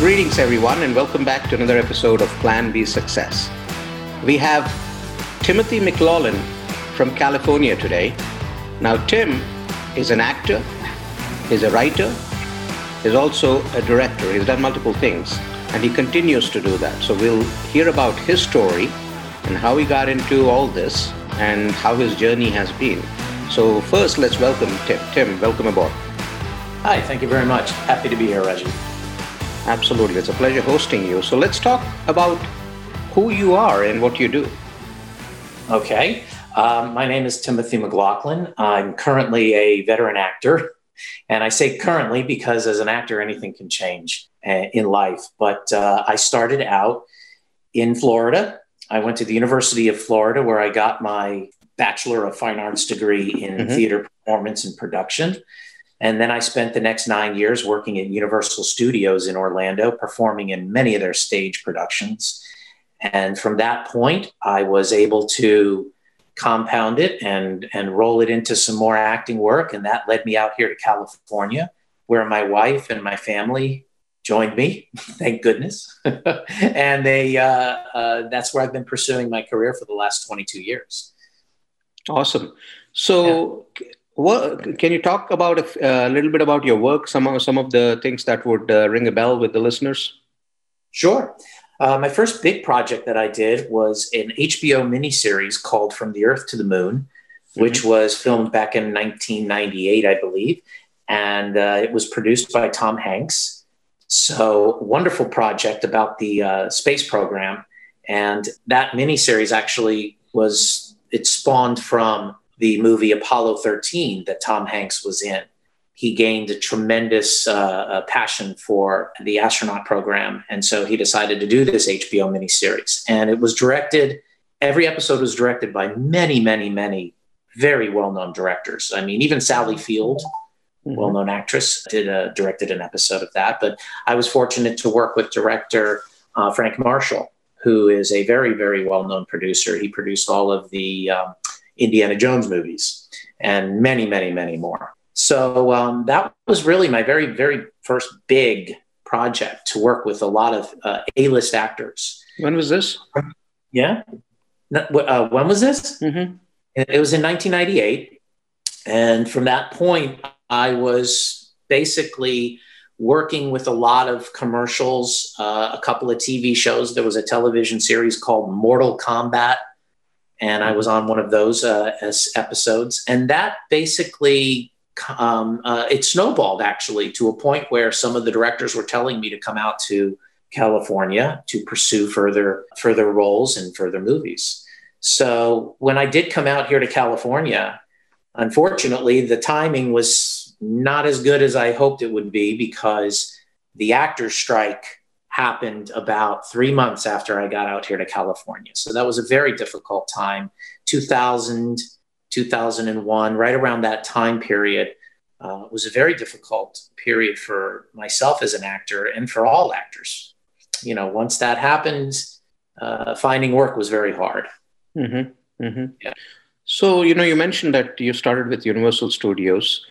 Greetings, everyone, and welcome back to another episode of Plan B Success. We have Timothy McLaughlin from California today. Now, Tim is an actor, he's a writer, he's also a director. He's done multiple things, and he continues to do that. So, we'll hear about his story and how he got into all this and how his journey has been. So, first, let's welcome Tim. Tim, welcome aboard. Hi, thank you very much. Happy to be here, Reggie. Absolutely. It's a pleasure hosting you. So let's talk about who you are and what you do. Okay. Um, my name is Timothy McLaughlin. I'm currently a veteran actor. And I say currently because as an actor, anything can change uh, in life. But uh, I started out in Florida. I went to the University of Florida where I got my Bachelor of Fine Arts degree in mm-hmm. theater performance and production. And then I spent the next nine years working at Universal Studios in Orlando, performing in many of their stage productions. And from that point, I was able to compound it and, and roll it into some more acting work. And that led me out here to California, where my wife and my family joined me, thank goodness. and they, uh, uh, that's where I've been pursuing my career for the last 22 years. Awesome. So, yeah. What, can you talk about a, a, little bit about your work? Some of some of the things that would uh, ring a bell with the listeners. Sure. Uh, my first big project that I did was an HBO miniseries called From the Earth to the Moon, mm-hmm. which was filmed back in 1998, I believe, and uh, it was produced by Tom Hanks. So wonderful project about the uh, space program, and that miniseries actually was it spawned from the movie Apollo 13 that Tom Hanks was in. He gained a tremendous uh, uh, passion for the astronaut program. And so he decided to do this HBO miniseries. And it was directed, every episode was directed by many, many, many very well known directors. I mean, even Sally Field, mm-hmm. well known actress, did uh, directed an episode of that. But I was fortunate to work with director uh, Frank Marshall, who is a very, very well known producer. He produced all of the um, Indiana Jones movies and many, many, many more. So um, that was really my very, very first big project to work with a lot of uh, A-list actors. When was this? Yeah. Uh, when was this? Mm-hmm. It was in 1998. And from that point, I was basically working with a lot of commercials, uh, a couple of TV shows. There was a television series called Mortal Kombat and I was on one of those uh, episodes, and that basically um, uh, it snowballed actually to a point where some of the directors were telling me to come out to California to pursue further further roles and further movies. So when I did come out here to California, unfortunately, the timing was not as good as I hoped it would be because the actors' strike happened about three months after I got out here to California. So that was a very difficult time. 2000, 2001, right around that time period, uh, was a very difficult period for myself as an actor and for all actors. You know, once that happened, uh, finding work was very hard. Mm-hmm. Mm-hmm. Yeah. So, you know, you mentioned that you started with Universal Studios.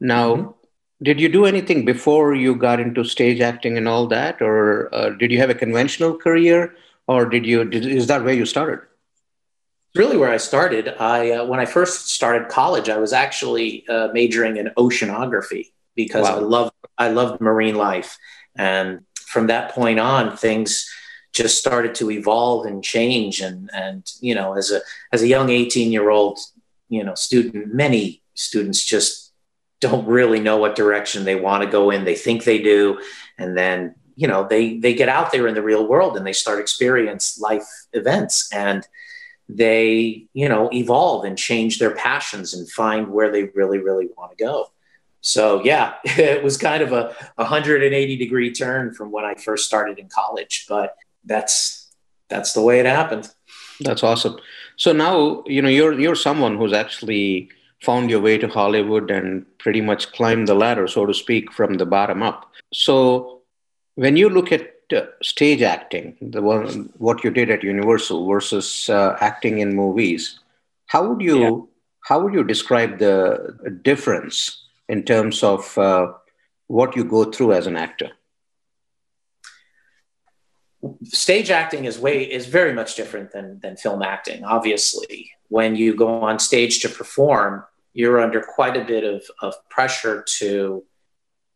Now, mm-hmm did you do anything before you got into stage acting and all that? Or uh, did you have a conventional career? Or did you did, is that where you started? It's really where i started. I uh, when i first started college i was actually uh, majoring in oceanography because wow. i love i loved marine life. And from that point on things just started to evolve and change. And and you know as a as a young 18 year old you know student many students just don't really know what direction they want to go in. They think they do, and then you know they they get out there in the real world and they start experience life events. And they you know evolve and change their passions and find where they really really want to go. So yeah it was kind of a 180 degree turn from when i first started in college but that's that's the way it happened. That's awesome. So now you know you're you're someone who's actually found your way to Hollywood and pretty much climbed the ladder, so to speak, from the bottom up. So when you look at uh, stage acting, the one what you did at Universal versus uh, acting in movies, how would you yeah. how would you describe the difference in terms of uh, what you go through as an actor? Stage acting is way is very much different than than film acting. Obviously, when you go on stage to perform, you're under quite a bit of, of pressure to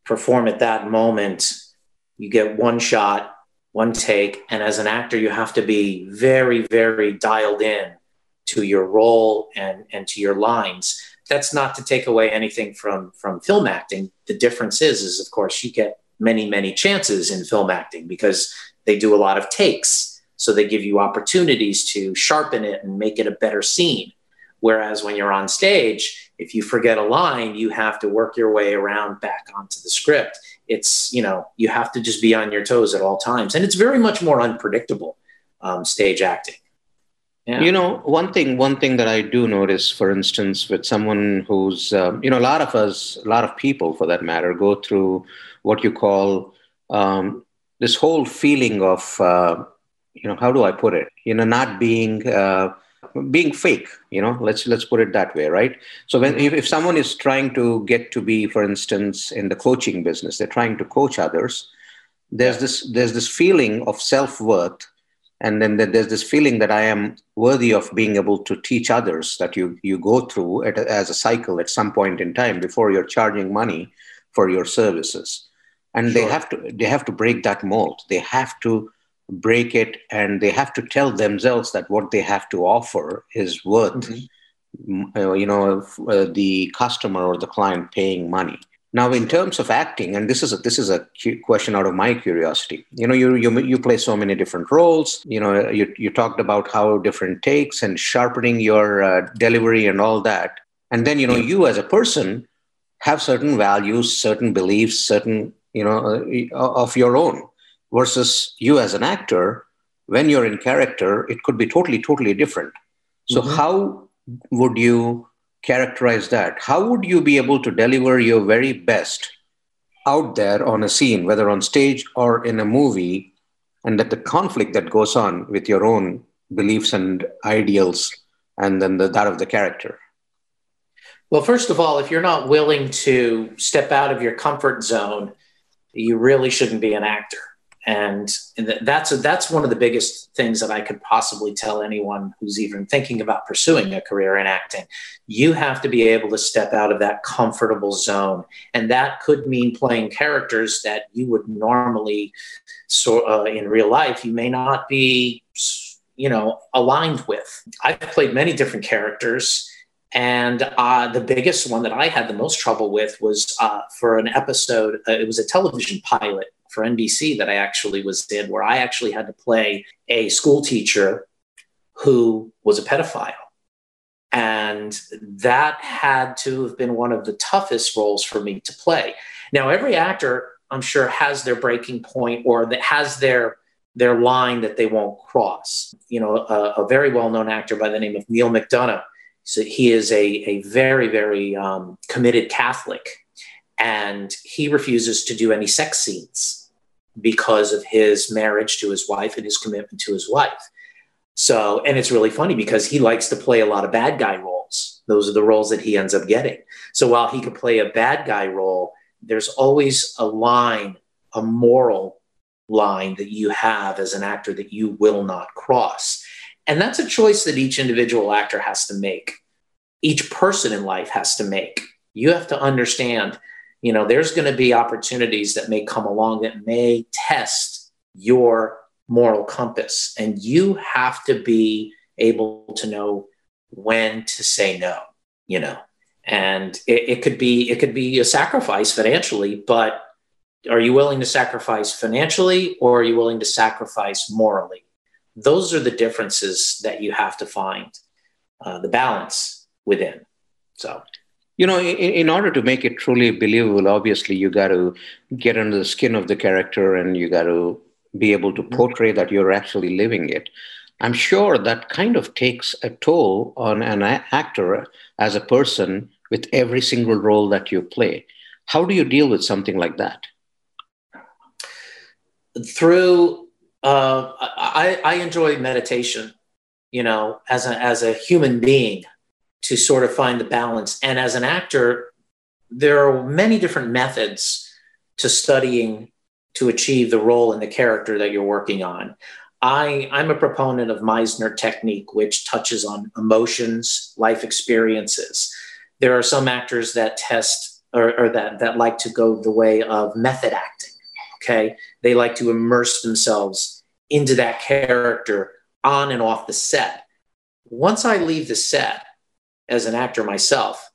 perform at that moment. You get one shot, one take, and as an actor, you have to be very, very dialed in to your role and and to your lines. That's not to take away anything from from film acting. The difference is, is of course, you get many, many chances in film acting because they do a lot of takes. So they give you opportunities to sharpen it and make it a better scene. Whereas when you're on stage, if you forget a line, you have to work your way around back onto the script. It's, you know, you have to just be on your toes at all times. And it's very much more unpredictable um, stage acting. Yeah. You know, one thing, one thing that I do notice, for instance, with someone who's, um, you know, a lot of us, a lot of people for that matter, go through what you call um, this whole feeling of uh, you know how do i put it? You know not being uh, being fake you know? Let's let's put it that way right? So when if, if someone is trying to get to be for instance in the coaching business they're trying to coach others there's this there's this feeling of self-worth and then there's this feeling that i am worthy of being able to teach others that you you go through it as a cycle at some point in time before you're charging money for your services and sure. they have to they have to break that mold. They have to break it and they have to tell themselves that what they have to offer is worth mm-hmm. uh, you know uh, the customer or the client paying money. Now in terms of acting and this is a, this is a question out of my curiosity. You know you you, you play so many different roles. You know you, you talked about how different takes and sharpening your uh, delivery and all that. And then you know you as a person have certain values certain beliefs certain you know, uh, of your own versus you as an actor, when you're in character, it could be totally, totally different. So, mm-hmm. how would you characterize that? How would you be able to deliver your very best out there on a scene, whether on stage or in a movie, and that the conflict that goes on with your own beliefs and ideals and then the, that of the character? Well, first of all, if you're not willing to step out of your comfort zone you really shouldn't be an actor. And that's a, that's one of the biggest things that I could possibly tell anyone who's even thinking about pursuing a career in acting. You have to be able to step out of that comfortable zone, and that could mean playing characters that you would normally, so uh, in real life, you may not be, you know, aligned with. I've played many different characters and uh, the biggest one that I had the most trouble with was uh, for an episode, uh, it was a television pilot for NBC that I actually was in, where I actually had to play a school teacher who was a pedophile. And that had to have been one of the toughest roles for me to play. Now, every actor, I'm sure, has their breaking point or that has their their line that they won't cross. You know, a, a very well known actor by the name of Neal McDonough so he is a, a very, very um, committed Catholic, and he refuses to do any sex scenes because of his marriage to his wife and his commitment to his wife. So, and it's really funny because he likes to play a lot of bad guy roles. Those are the roles that he ends up getting. So while he could play a bad guy role, there's always a line, a moral line that you have as an actor that you will not cross. And that's a choice that each individual actor has to make. Each person in life has to make. You have to understand, you know, there's going to be opportunities that may come along that may test your moral compass. And you have to be able to know when to say no, you know. And it, it could be it could be a sacrifice financially, but are you willing to sacrifice financially or are you willing to sacrifice morally? Those are the differences that you have to find uh, the balance within. So, you know, in, in, order to make it truly believable, obviously you got to get under the skin of the character and you got to be able to portray that you're actually living it. I'm sure that kind of takes a toll on an actor as a person with every single role that you play. How do you deal with something like that? Through uh, I, I enjoy meditation, you know, as a, as a human being to sort of find the balance. And as an actor, there are many different methods to studying to achieve the role and the character that you're working on. I, I'm a proponent of Meisner technique, which touches on emotions, life experiences. There are some actors that test or, or that, that like to go the way of method acting. Okay. They like to immerse themselves into that character on and off the set. Once I leave the set as an actor myself,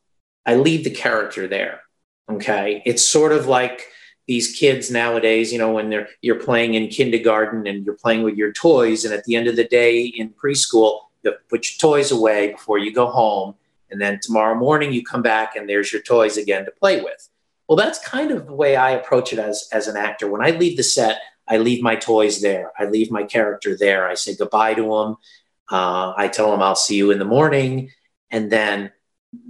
I leave the character there. Okay. It's sort of like these kids nowadays, you know, when they're you're playing in kindergarten and you're playing with your toys, and at the end of the day in preschool, you put your toys away before you go home, and then tomorrow morning you come back and there's your toys again to play with. Well, that's kind of the way I approach it as as an actor. When I leave the set, I leave my toys there. I leave my character there. I say goodbye to them. Uh, I tell them I'll see you in the morning, and then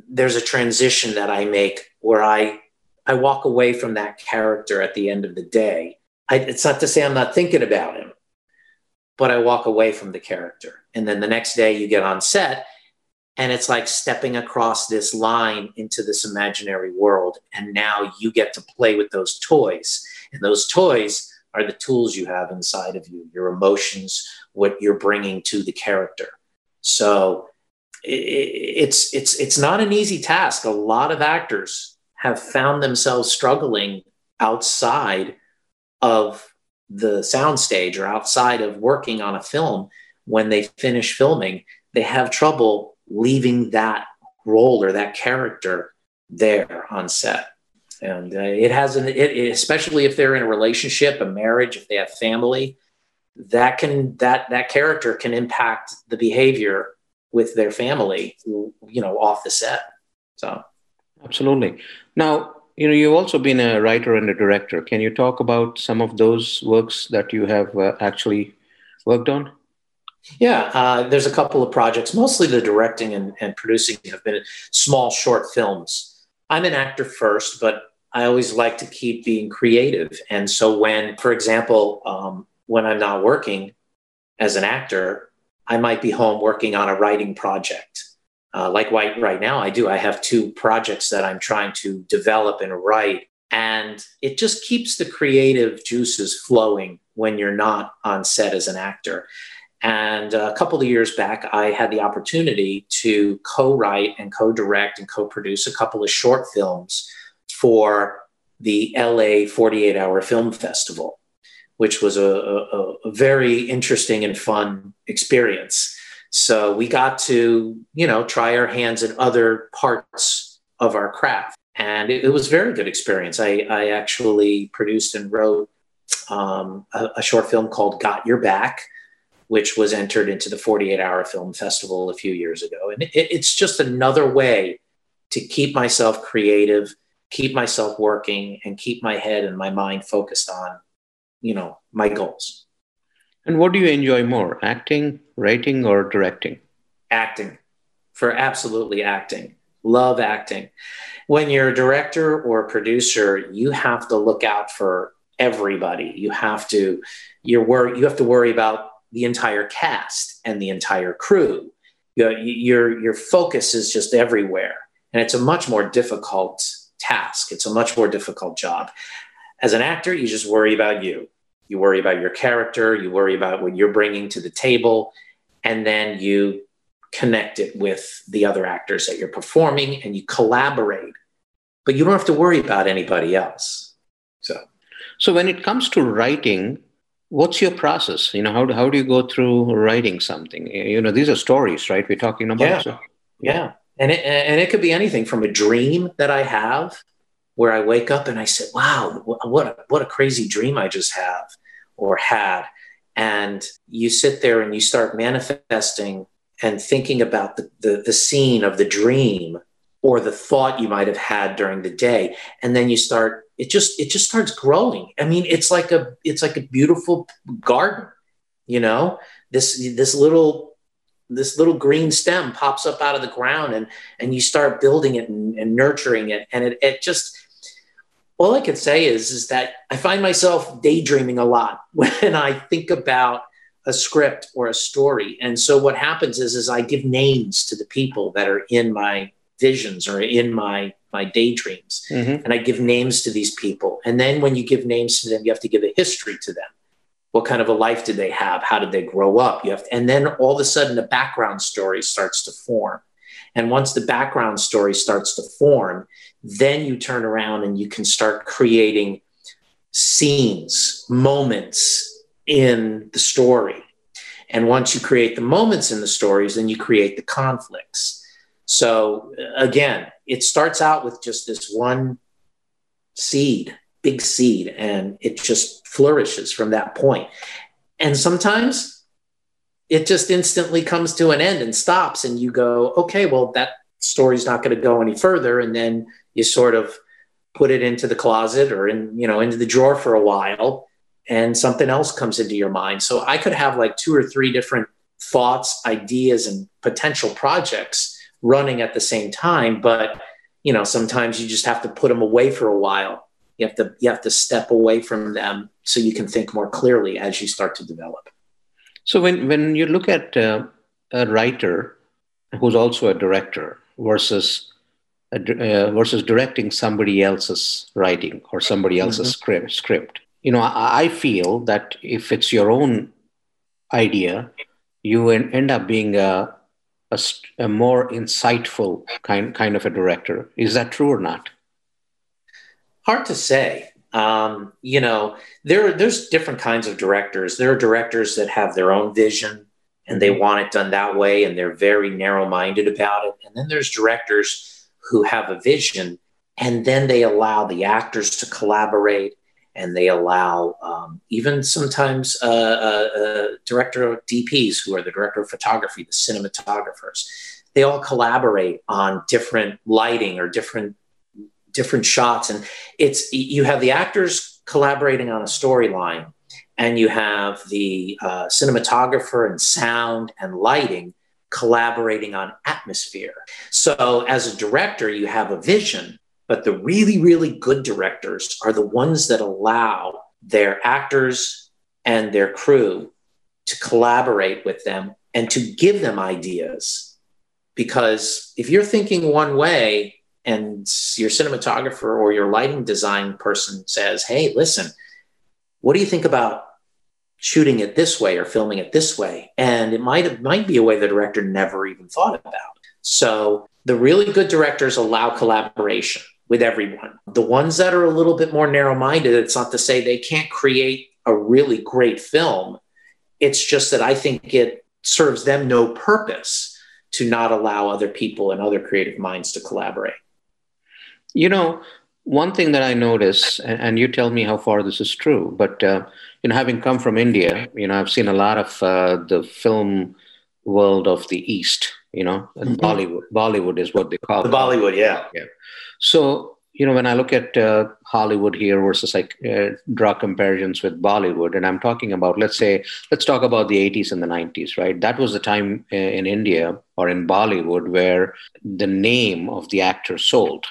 there's a transition that I make where I I walk away from that character at the end of the day. I, it's not to say I'm not thinking about him, but I walk away from the character. And then the next day you get on set and it's like stepping across this line into this imaginary world. And now you get to play with those toys. And those toys are the tools you have inside of you, your emotions, what you're bringing to the character. So it's it's it's not an easy task. A lot of actors have found themselves struggling outside of the soundstage or outside of working on a film when they finish filming they have trouble leaving that role or that character there on set and uh, it has an it, especially if they're in a relationship a marriage if they have family that can that that character can impact the behavior with their family you know off the set so Absolutely. Now, you know, you've also been a writer and a director. Can you talk about some of those works that you have uh, actually worked on? Yeah, uh, there's a couple of projects. Mostly the directing and, and producing have been small, short films. I'm an actor first, but I always like to keep being creative. And so, when, for example, um, when I'm not working as an actor, I might be home working on a writing project uh, like right, right now, I do. I have two projects that I'm trying to develop and write. And it just keeps the creative juices flowing when you're not on set as an actor. And a couple of years back, I had the opportunity to co write and co direct and co produce a couple of short films for the LA 48 Hour Film Festival, which was a, a, a very interesting and fun experience. So we got to, you know, try our hands in other parts of our craft. And it, it was a very good experience. I, I actually produced and wrote um, a, a, short film called Got Your Back, which was entered into the 48 Hour Film Festival a few years ago. And it, it's just another way to keep myself creative, keep myself working, and keep my head and my mind focused on, you know, my goals. And what do you enjoy more, acting, writing, or directing? Acting, for absolutely acting. Love acting. When you're a director or a producer, you have to look out for everybody. You have to you're worry you have to worry about the entire cast and the entire crew. Your your your focus is just everywhere, and it's a much more difficult task. It's a much more difficult job. As an actor, you just worry about you you worry about your character, you worry about what you're bringing to the table, and then you connect it with the other actors that you're performing and you collaborate. But you don't have to worry about anybody else. So, so when it comes to writing, what's your process? You know, how do, how do you go through writing something? You know, these are stories, right? We're talking about. Yeah. So, yeah. And it, and it could be anything from a dream that I have where I wake up and I say, wow, what a, what a crazy dream I just have or had. And you sit there and you start manifesting and thinking about the, the, the scene of the dream or the thought you might have had during the day. And then you start, it just, it just starts growing. I mean, it's like a, it's like a beautiful garden, you know, this, this little this little green stem pops up out of the ground and and you start building it and, and nurturing it and it, it just all I can say is, is that I find myself daydreaming a lot when I think about a script or a story. And so what happens is, is I give names to the people that are in my visions or in my my daydreams. Mm-hmm. And I give names to these people. And then when you give names to them, you have to give a history to them. What kind of a life did they have? How did they grow up? You have to, and then all of a sudden the background story starts to form. And once the background story starts to form, then you turn around and you can start creating scenes, moments in the story. And once you create the moments in the stories, then you create the conflicts. So again, it starts out with just this one seed, big seed, and it just flourishes from that point. And sometimes it just instantly comes to an end and stops, and you go, okay, well, that story's not going to go any further. And then you sort of put it into the closet or in, you know, into the drawer for a while, and something else comes into your mind. So I could have like two or three different thoughts, ideas, and potential projects running at the same time but you know sometimes you just have to put them away for a while you have to you have to step away from them so you can think more clearly as you start to develop so when when you look at uh, a writer who's also a director versus a, uh, versus directing somebody else's writing or somebody else's mm-hmm. script script you know I, I, feel that if it's your own idea you end up being a a, a more insightful kind kind of a director. Is that true or not? Hard to say. Um, you know, there are there's different kinds of directors. There are directors that have their own vision and they want it done that way, and they're very narrow-minded about it. And then there's directors who have a vision, and then they allow the actors to collaborate and they allow um, even sometimes uh, uh, uh, director DPs who are the director of photography, the cinematographers. They all collaborate on different lighting or different different shots, and it's you have the actors collaborating on a storyline, and you have the uh, cinematographer and sound and lighting collaborating on atmosphere. So as a director, you have a vision but the really, really good directors are the ones that allow their actors and their crew to collaborate with them and to give them ideas. Because if you're thinking one way and your cinematographer or your lighting design person says, hey, listen, what do you think about shooting it this way or filming it this way? And it might, it might be a way the director never even thought about. So the really good directors allow collaboration with everyone. The ones that are a little bit more narrow minded, it's not to say they can't create a really great film. It's just that I think it serves them no purpose to not allow other people and other creative minds to collaborate. You know, one thing that I notice, and you tell me how far this is true, but uh, you know, having come from India, you know, I've seen a lot of uh, the film world of the East. You know, mm-hmm. Bollywood. Bollywood is what they call the it. Bollywood. Yeah. Yeah. So, you know, when I look at uh, Hollywood here versus like uh, draw comparisons with Bollywood, and I'm talking about, let's say, let's talk about the 80s and the 90s, right? That was the time uh, in India or in Bollywood where the name of the actor sold.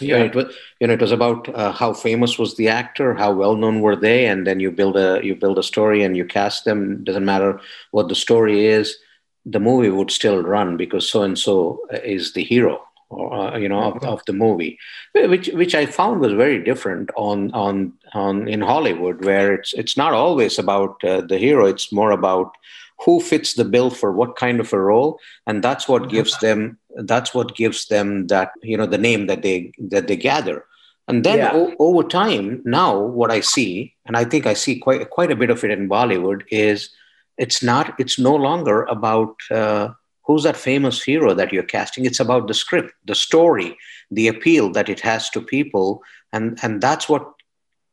Yeah, it was you know it was about uh, how famous was the actor, how well known were they, and then you build a you build a story and you cast them. Doesn't matter what the story is, the movie would still run because so and so is the hero or uh, you know of, of, the movie which which i found was very different on on on in hollywood where it's it's not always about uh, the hero it's more about who fits the bill for what kind of a role and that's what gives mm-hmm. them that's what gives them that you know the name that they that they gather and then yeah. o- over time now what i see and i think i see quite quite a bit of it in bollywood is it's not it's no longer about uh, who's that famous hero that you're casting. It's about the script the story the appeal that it has to people and and that's what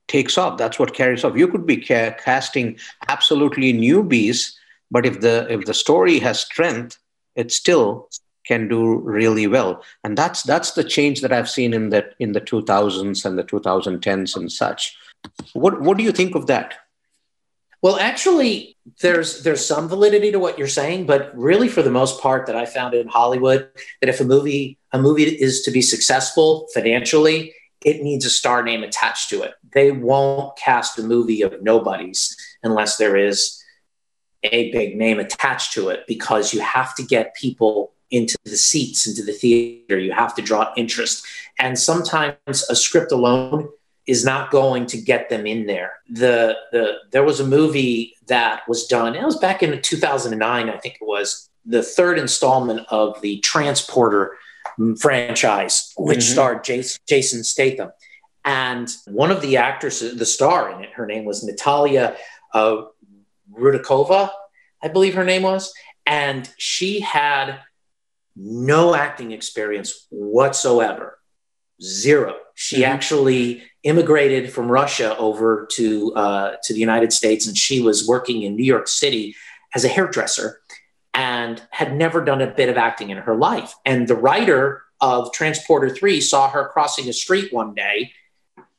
takes off. That's what carries off. You could be ca- casting absolutely newbies but if the if the story has strength it still can do really well. And that's that's the change that i've seen in the in the 2000s and the 2010s and such. What what do you think of that well, actually, there's there's some validity to what you're saying, but really, for the most part, that I found in Hollywood, that if a movie a movie is to be successful financially, it needs a star name attached to it. They won't cast a movie of nobodies unless there is a big name attached to it, because you have to get people into the seats, into the theater. You have to draw interest. And sometimes a script alone is not going to get them in there. The the there was a movie that was done. It was back in 2009, I think it was the third installment of the Transporter franchise, which mm-hmm. starred Jason, Jason Statham. And one of the actresses, the star in it, her name was Natalia uh, Rudakova, I believe her name was. And she had no acting experience whatsoever, zero. She mm-hmm. actually immigrated from Russia over to uh, to the United States, and she was working in New York City as a hairdresser, and had never done a bit of acting in her life. And the writer of Transporter Three saw her crossing a street one day,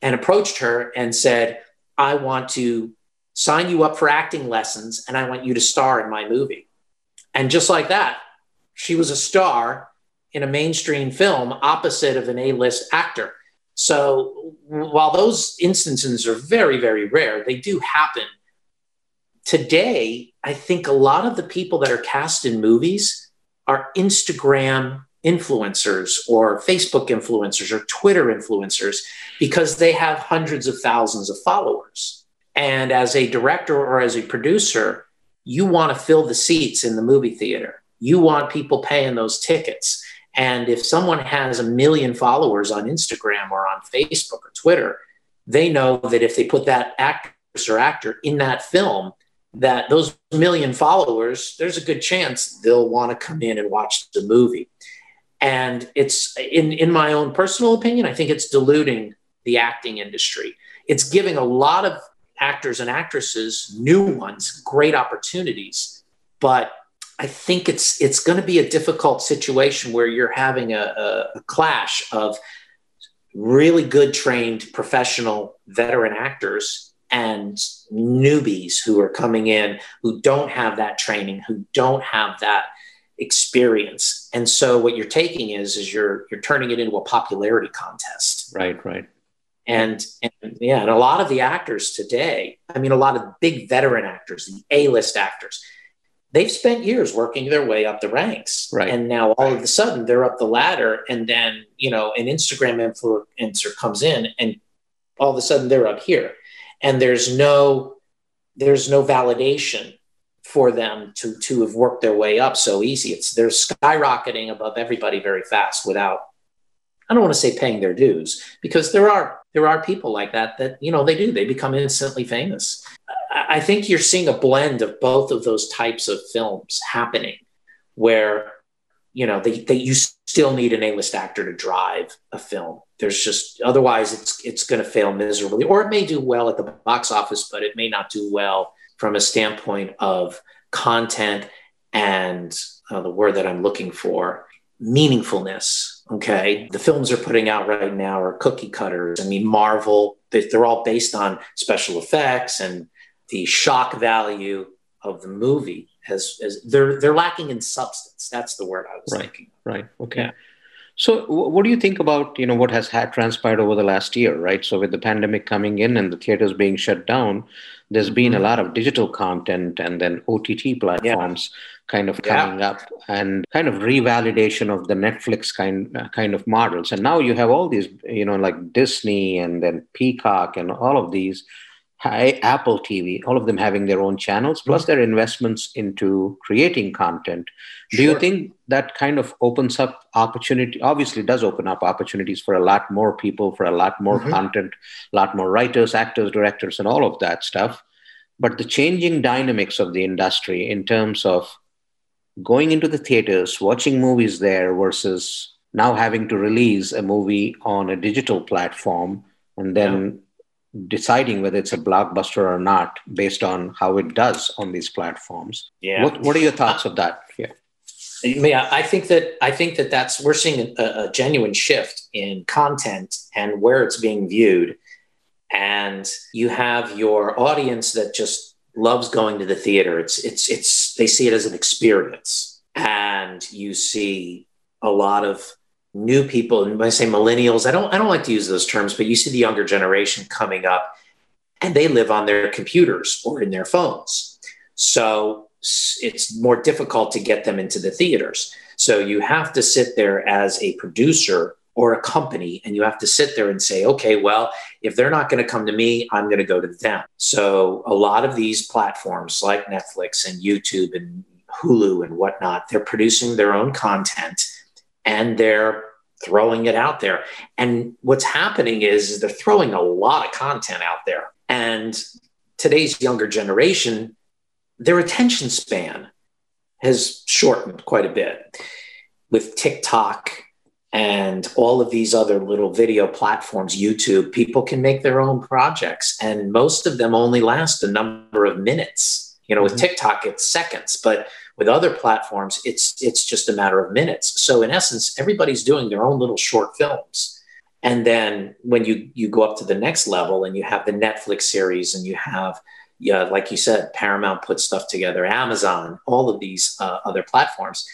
and approached her and said, "I want to sign you up for acting lessons, and I want you to star in my movie." And just like that, she was a star in a mainstream film opposite of an A-list actor. So while those instances are very, very rare, they do happen. Today, I think a lot of the people that are cast in movies are Instagram influencers or Facebook influencers or Twitter influencers because they have hundreds of thousands of followers. And as a director or as a producer, you want to fill the seats in the movie theater. You want people paying those tickets. And if someone has a million followers on Instagram or on Facebook or Twitter, they know that if they put that actress or actor in that film, that those million followers, there's a good chance they'll want to come in and watch the movie. And it's in, in my own personal opinion, I think it's diluting the acting industry. It's giving a lot of actors and actresses, new ones, great opportunities. But I think it's it's going to be a difficult situation where you're having a, a, a clash of really good trained professional veteran actors and newbies who are coming in who don't have that training, who don't have that experience. And so what you're taking is is you're you're turning it into a popularity contest. Right, right. And, and yeah, and a lot of the actors today, I mean, a lot of big veteran actors, the A-list actors, they've spent years working their way up the ranks. Right. And now all of a sudden they're up the ladder. And then, you know, an Instagram influencer comes in and all of a sudden they're up here. And there's no there's no validation for them to to have worked their way up so easy. It's they're skyrocketing above everybody very fast without I don't want to say paying their dues because there are there are people like that that you know they do they become instantly famous. I think you're seeing a blend of both of those types of films happening, where you know they, they you still need an A-list actor to drive a film. There's just otherwise it's it's going to fail miserably, or it may do well at the box office, but it may not do well from a standpoint of content and uh, the word that I'm looking for meaningfulness Okay. The films they're putting out right now are cookie cutters. I mean, Marvel, they're all based on special effects and the shock value of the movie has, has they're they're lacking in substance. That's the word I was right, thinking. Right. Okay. Yeah. So, what do you think about you know what has had transpired over the last year, right? So, with the pandemic coming in and the theaters being shut down, there's been mm-hmm. a lot of digital content and then OTT platforms yeah. kind of coming yeah. up and kind of revalidation of the Netflix kind uh, kind of models. And now you have all these, you know, like Disney and then Peacock and all of these Apple TV, all of them having their own channels, plus mm-hmm. their investments into creating content. Do you think that kind of opens up opportunity? Obviously, does open up opportunities for a lot more people, for a lot more mm-hmm. content, a lot more writers, actors, directors, and all of that stuff. But the changing dynamics of the industry in terms of going into the theaters, watching movies there versus now having to release a movie on a digital platform and then deciding whether it's a blockbuster or not based on how it does on these platforms. Yeah. What, what are your thoughts of that? Yeah. Yeah, I think that I think that that's we're seeing a, a genuine shift in content and where it's being viewed, and you have your audience that just loves going to the theater. It's it's it's they see it as an experience, and you see a lot of new people, and when I say millennials, I don't I don't like to use those terms, but you see the younger generation coming up and they live on their computers or in their phones. So it's more difficult to get them into the theaters. So you have to sit there as a producer or a company and you have to sit there and say, okay, well, if they're not going to come to me, I'm going to go to them. So a lot of these platforms like Netflix and YouTube and Hulu and whatnot, they're producing their own content and they're throwing it out there. And what's happening is, is they're throwing a lot of content out there. And today's younger generation, their attention span has shortened quite a bit with TikTok and all of these other little video platforms, YouTube, people can make their own projects. And most of them only last a number of minutes. You know, with mm-hmm. TikTok, it's seconds, but with other platforms, it's it's just a matter of minutes. So in essence, everybody's doing their own little short films. And then when you you go up to the next level and you have the Netflix series and you have yeah, like you said, Paramount puts stuff together, Amazon, all of these uh, other platforms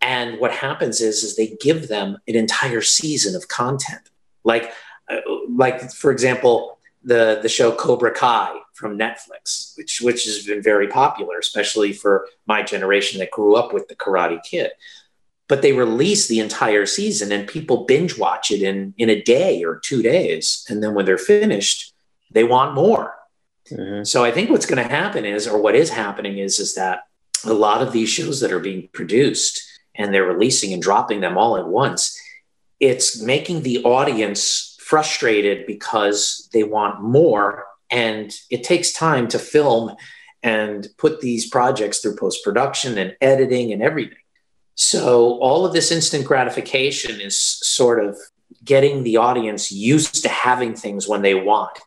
and what happens is, is they give them an entire season of content. Like, uh, like for example, the the show Cobra Kai from Netflix, which which has been very popular, especially for my generation that grew up with the Karate Kid. But they release the entire season, and people binge watch it in in a day or two days, and then when they're finished, they want more. Mm-hmm. So I think what's going to happen is, or what is happening is, is that a lot of these shows that are being produced and they're releasing and dropping them all at once, it's making the audience frustrated because they want more. And it takes time to film and put these projects through post production and editing and everything. So, all of this instant gratification is sort of getting the audience used to having things when they want.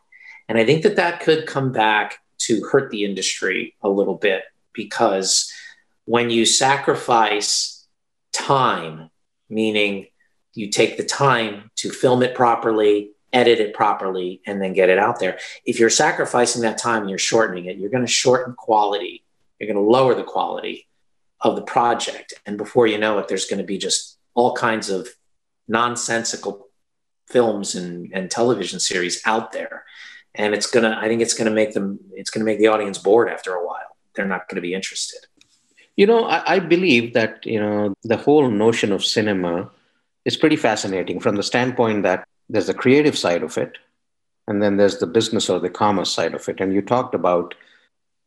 And I think that that could come back to hurt the industry a little bit because when you sacrifice time, meaning you take the time to film it properly, edit it properly, and then get it out there. If you're sacrificing that time and you're shortening it, you're going to shorten quality. You're going to lower the quality of the project. And before you know it, there's going to be just all kinds of nonsensical films and, and television series out there. And it's going to, I think it's going to make them, it's going to make the audience bored after a while. They're not going to be interested. You know, I, I, believe that, you know, the whole notion of cinema is pretty fascinating from the standpoint that there's the creative side of it, and then there's the business or the commerce side of it. And you talked about,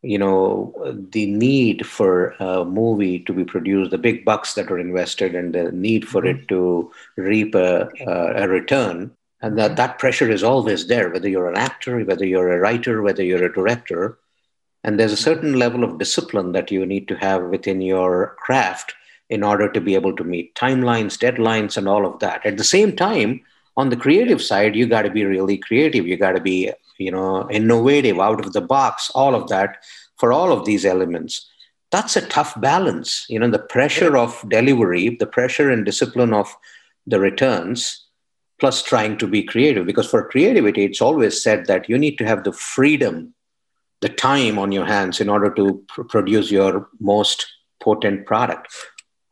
you know, the need for a movie to be produced, the big bucks that are invested, and the need for mm-hmm. it to reap a, a return. And that, that pressure is always there, whether you're an actor, whether you're a writer, whether you're a director and there's a certain level of discipline that you need to have within your craft in order to be able to meet timelines, deadlines, and all of that. At the same time, on the creative side, you got to be really creative. You got to be, you know, innovative, out of the box, all of that for all of these elements. That's a tough balance. You know, the pressure of delivery, the pressure and discipline of the returns, plus trying to be creative. Because for creativity, it's always said that you need to have the freedom the time on your hands in order to pr- produce your most potent product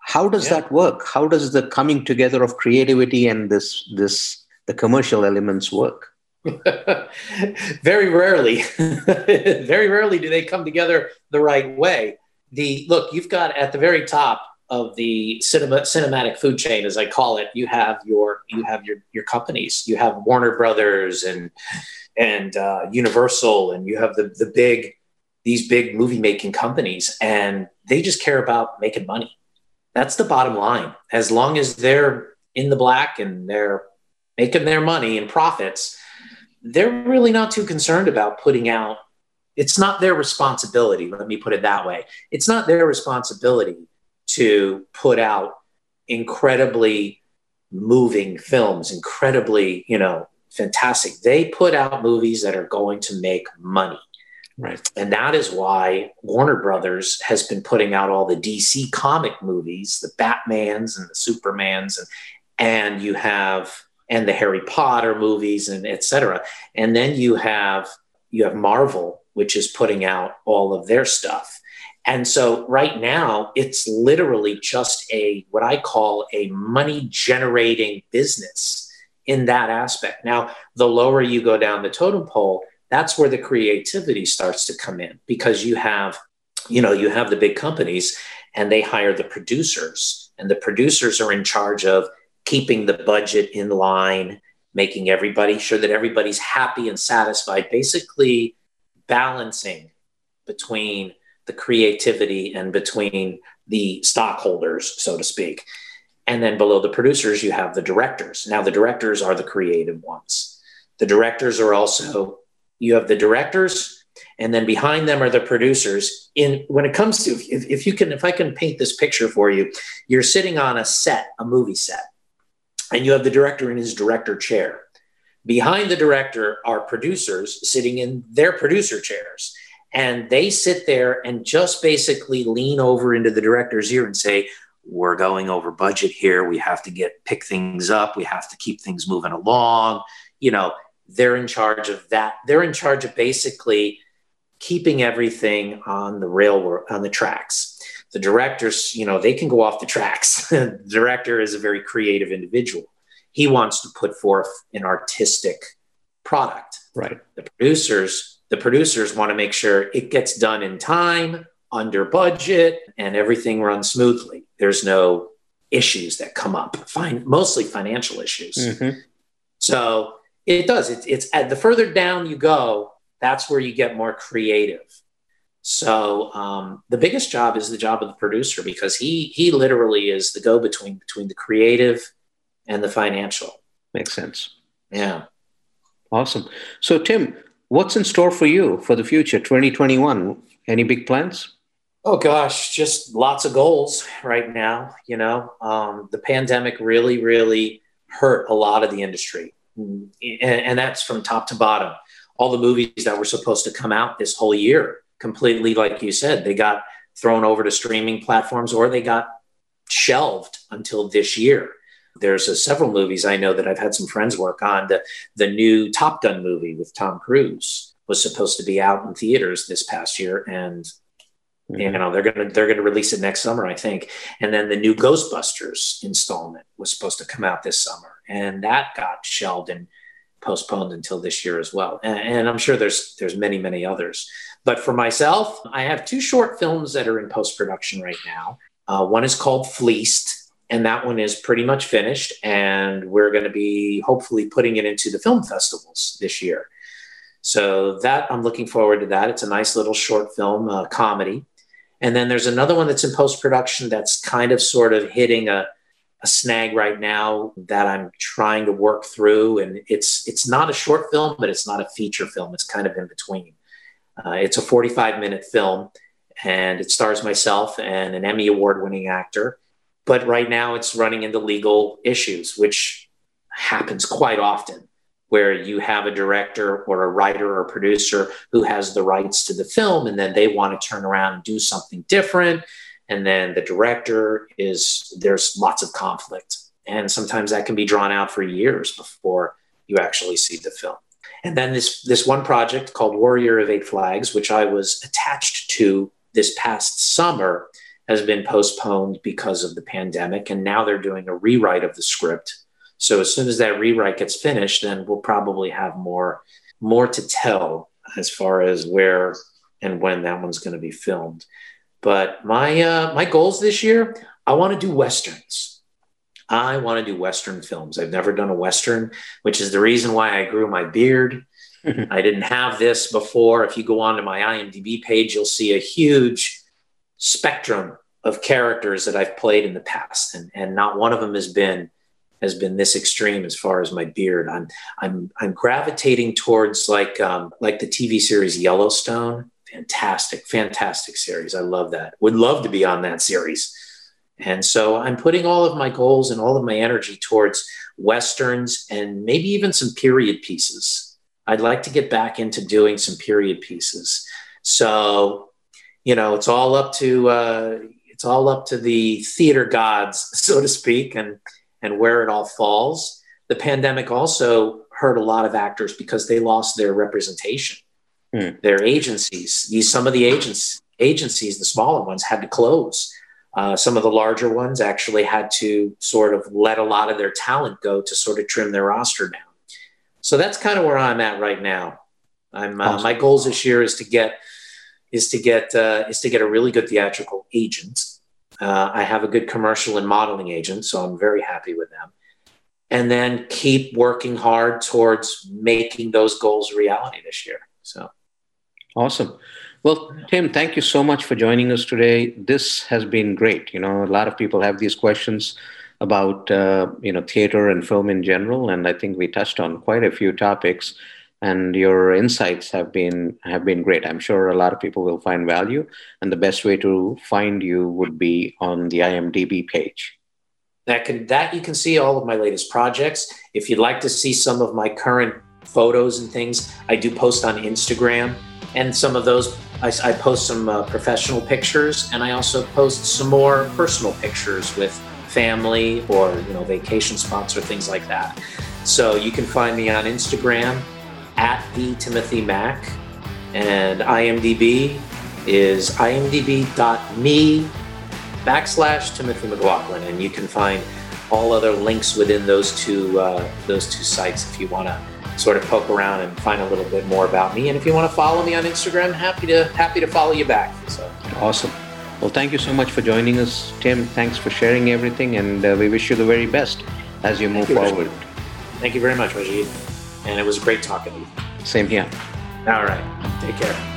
how does yeah. that work? How does the coming together of creativity and this this the commercial elements work? Very rarely. Very rarely do they come together the right way. The look you've got at the very top of the cinema cinematic food chain as i call it you have your you have your your companies. You have warner brothers and and uh, Universal, and you have the the big these big movie making companies, and they just care about making money. That's the bottom line. As long as they're in the black and they're making their money and profits, they're really not too concerned about putting out. It's not their responsibility. Let me put it that way. It's not their responsibility to put out incredibly moving films, incredibly, you know, fantastic. They put out movies that are going to make money. Right. And that is why Warner Brothers has been putting out all the DC comic movies, the Batmans and the Supermans, and and you have and the Harry Potter movies and etc. And then you have you have Marvel, which is putting out all of their stuff. And so right now it's literally just a what I call a money generating business in that aspect. Now, the lower you go down the totem pole, that's where the creativity starts to come in because you have you know, you have the big companies and they hire the producers, and the producers are in charge of keeping the budget in line, making everybody sure that everybody's happy and satisfied, basically balancing between the creativity and between the stockholders, so to speak. And then below the producers, you have the directors. Now, the directors are the creative ones. The directors are also, you have the directors, and then behind them are the producers. In when it comes to, if, if you can, if I can paint this picture for you, you're sitting on a set, a movie set, and you have the director in his director chair. Behind the director are producers sitting in their producer chairs. And they sit there and just basically lean over into the director's ear and say, We're going over budget here. We have to get pick things up. We have to keep things moving along. You know, they're in charge of that. They're in charge of basically keeping everything on the rail on the tracks. The directors, you know, they can go off the tracks. the director is a very creative individual. He wants to put forth an artistic product. Right. The producers, the producers want to make sure it gets done in time, under budget, and everything runs smoothly. There's no issues that come up. Fine, mostly financial issues. Mm-hmm. So it does. It, it's at the further down you go, that's where you get more creative. So um, the biggest job is the job of the producer because he he literally is the go between between the creative and the financial. Makes sense. Yeah. Awesome. So Tim, what's in store for you for the future, 2021? Any big plans? Oh gosh, just lots of goals right now. You know, um, the pandemic really, really hurt a lot of the industry, and, and that's from top to bottom all the movies that were supposed to come out this whole year completely, like you said, they got thrown over to streaming platforms or they got shelved until this year. There's a, several movies I know that I've had some friends work on. The, the new Top Gun movie with Tom Cruise was supposed to be out in theaters this past year, and mm-hmm. you know they're gonna they're gonna release it next summer, I think. And then the new Ghostbusters installment was supposed to come out this summer, and that got shelved and postponed until this year as well. And, and, I'm sure there's there's many many others. But for myself, I have two short films that are in post production right now. Uh, one is called Fleeced, and that one is pretty much finished. And we're going to be hopefully putting it into the film festivals this year. So that I'm looking forward to that. It's a nice little short film uh, comedy. And then there's another one that's in post production that's kind of sort of hitting a a snag right now that I'm trying to work through, and it's it's not a short film, but it's not a feature film. It's kind of in between. Uh, it's a 45 minute film, and it stars myself and an Emmy award winning actor. But right now, it's running into legal issues, which happens quite often, where you have a director or a writer or producer who has the rights to the film, and then they want to turn around and do something different and then the director is there's lots of conflict. And sometimes that can be drawn out for years before you actually see the film. And then this this one project called warrior of eight flags which i was attached to this past summer has been postponed because of the pandemic and now they're doing a rewrite of the script so as soon as that rewrite gets finished then we'll probably have more more to tell as far as where and when that one's going to be filmed but my uh, my goals this year, I want to do westerns. I want to do western films. I've never done a western, which is the reason why I grew my beard. I didn't have this before. If you go onto my IMDb page, you'll see a huge spectrum of characters that I've played in the past, and and not one of them has been has been this extreme as far as my beard. I'm I'm I'm gravitating towards like um, like the TV series Yellowstone fantastic, fantastic series. I love that. Would love to be on that series. And so I'm putting all of my goals and all of my energy towards westerns and maybe even some period pieces. I'd like to get back into doing some period pieces. So, you know, it's all up to uh, it's all up to the theater gods, so to speak, and and where it all falls. The pandemic also hurt a lot of actors because they lost their representation mm. their agencies. These some of the agents agencies, the smaller ones, had to close. Uh, some of the larger ones actually had to sort of let a lot of their talent go to sort of trim their roster down. So that's kind of where I'm at right now. I'm uh, my goals this year is to get is to get uh, is to get a really good theatrical agent. Uh, I have a good commercial and modeling agent, so I'm very happy with them. And then keep working hard towards making those goals reality this year. So awesome. Well, Tim, thank you so much for joining us today. This has been great. You know, a lot of people have these questions about uh, you know theater and film in general, and I think we touched on quite a few topics. And your insights have been have been great. I'm sure a lot of people will find value, and the best way to find you would be on the IMDb page. That can that you can see all of my latest projects. If you'd like to see some of my current photos and things, I do post on Instagram and some of those I, I post some uh, professional pictures and I also post some more personal pictures with family or you know vacation spots or things like that. So you can find me on Instagram at the Timothy Mack and IMDb is imdb.me backslash Timothy McLaughlin and you can find all other links within those two uh, those two sites if you want to sort of poke around and find a little bit more about me. And if you want to follow me on Instagram, happy to happy to follow you back. So awesome. Well, thank you so much for joining us, Tim. Thanks for sharing everything, and uh, we wish you the very best as you move you, forward. Thank you very much, Rajiv. And it was great talking to you. Same here. All right. Take care.